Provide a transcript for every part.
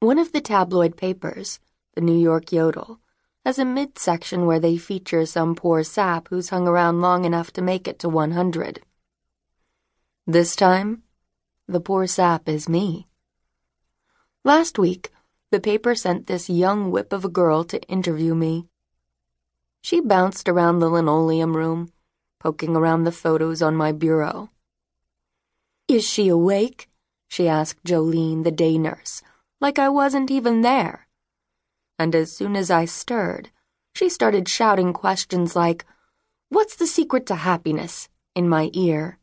One of the tabloid papers, the New York Yodel, has a midsection where they feature some poor sap who's hung around long enough to make it to 100. This time, the poor sap is me. Last week, the paper sent this young whip of a girl to interview me. She bounced around the linoleum room, poking around the photos on my bureau. Is she awake? she asked Jolene, the day nurse, like I wasn't even there. And as soon as I stirred, she started shouting questions like, What's the secret to happiness? in my ear.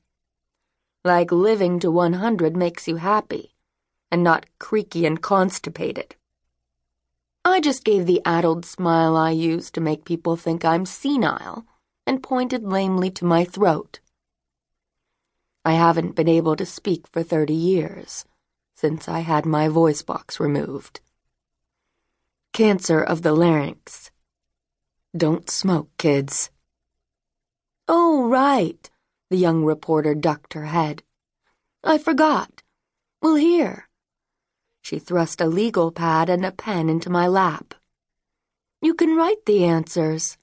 Like living to 100 makes you happy, and not creaky and constipated. I just gave the addled smile I use to make people think I'm senile and pointed lamely to my throat. I haven't been able to speak for 30 years since I had my voice box removed. Cancer of the larynx. Don't smoke, kids. Oh, right, the young reporter ducked her head. I forgot. Well, here. She thrust a legal pad and a pen into my lap. You can write the answers.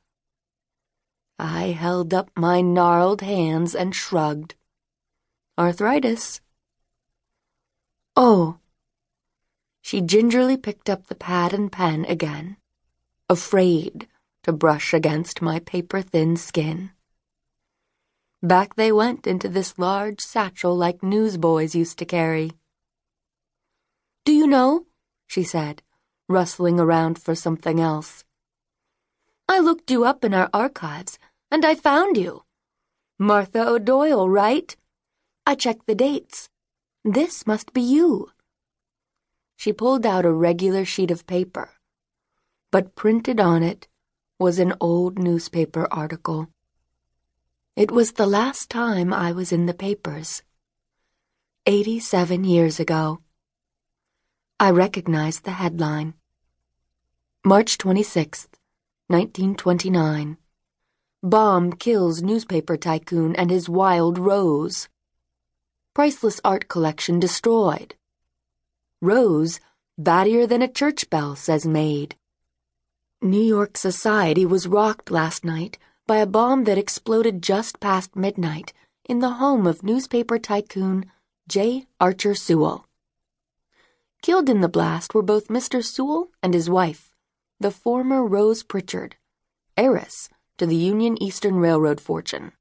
I held up my gnarled hands and shrugged. Arthritis. Oh. She gingerly picked up the pad and pen again, afraid to brush against my paper thin skin. Back they went into this large satchel like newsboys used to carry. Do you know? she said, rustling around for something else. I looked you up in our archives, and I found you. Martha O'Doyle, right? I checked the dates. This must be you. She pulled out a regular sheet of paper, but printed on it was an old newspaper article. It was the last time I was in the papers. Eighty-seven years ago. I recognized the headline. March 26th, 1929. Bomb kills newspaper tycoon and his wild rose priceless art collection destroyed. Rose, battier than a church bell, says Maid. New York society was rocked last night by a bomb that exploded just past midnight in the home of newspaper tycoon J. Archer Sewell. Killed in the blast were both Mr. Sewell and his wife, the former Rose Pritchard, heiress to the Union Eastern Railroad fortune.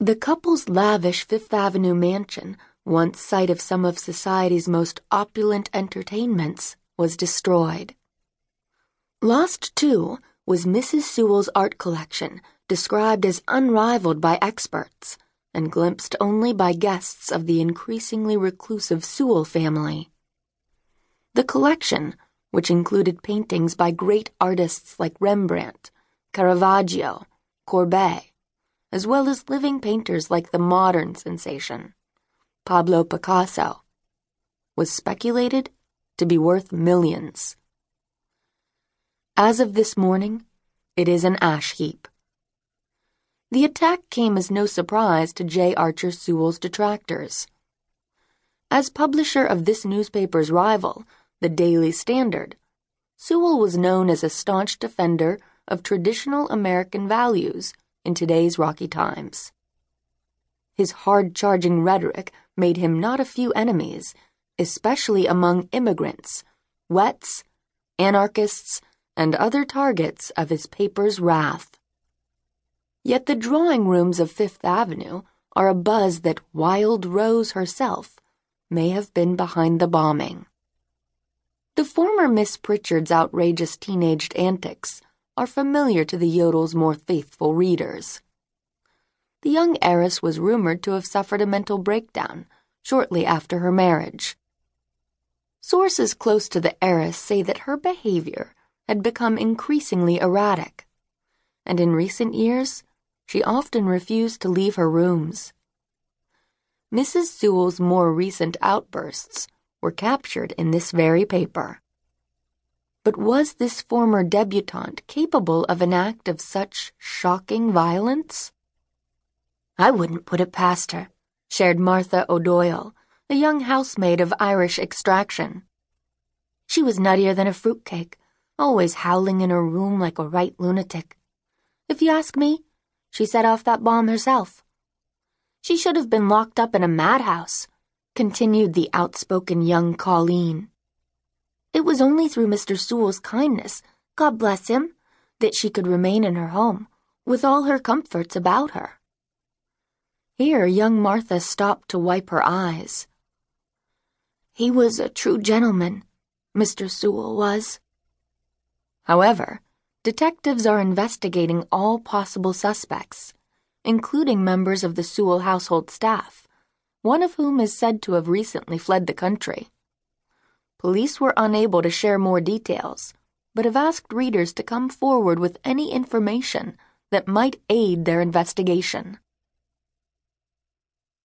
The couple's lavish Fifth Avenue mansion, once site of some of society's most opulent entertainments, was destroyed. Lost, too, was Mrs. Sewell's art collection, described as unrivaled by experts and glimpsed only by guests of the increasingly reclusive Sewell family. The collection, which included paintings by great artists like Rembrandt, Caravaggio, Courbet, as well as living painters like the modern sensation, Pablo Picasso, was speculated to be worth millions. As of this morning, it is an ash heap. The attack came as no surprise to J. Archer Sewell's detractors. As publisher of this newspaper's rival, the Daily Standard, Sewell was known as a staunch defender of traditional American values in today's rocky times. His hard charging rhetoric made him not a few enemies, especially among immigrants, wets, anarchists, and other targets of his paper's wrath. Yet the drawing rooms of Fifth Avenue are a buzz that Wild Rose herself may have been behind the bombing. The former Miss Pritchard's outrageous teenaged antics are familiar to the Yodel's more faithful readers. The young heiress was rumored to have suffered a mental breakdown shortly after her marriage. Sources close to the heiress say that her behavior had become increasingly erratic, and in recent years, she often refused to leave her rooms. Mrs. Sewell's more recent outbursts were captured in this very paper. But was this former debutante capable of an act of such shocking violence? I wouldn't put it past her, shared Martha O'Doyle, a young housemaid of Irish extraction. She was nuttier than a fruitcake, always howling in her room like a right lunatic. If you ask me, she set off that bomb herself. She should have been locked up in a madhouse, continued the outspoken young Colleen. It was only through Mr. Sewell's kindness, God bless him, that she could remain in her home, with all her comforts about her. Here young Martha stopped to wipe her eyes. He was a true gentleman, Mr. Sewell was. However, detectives are investigating all possible suspects, including members of the Sewell household staff, one of whom is said to have recently fled the country. Police were unable to share more details, but have asked readers to come forward with any information that might aid their investigation.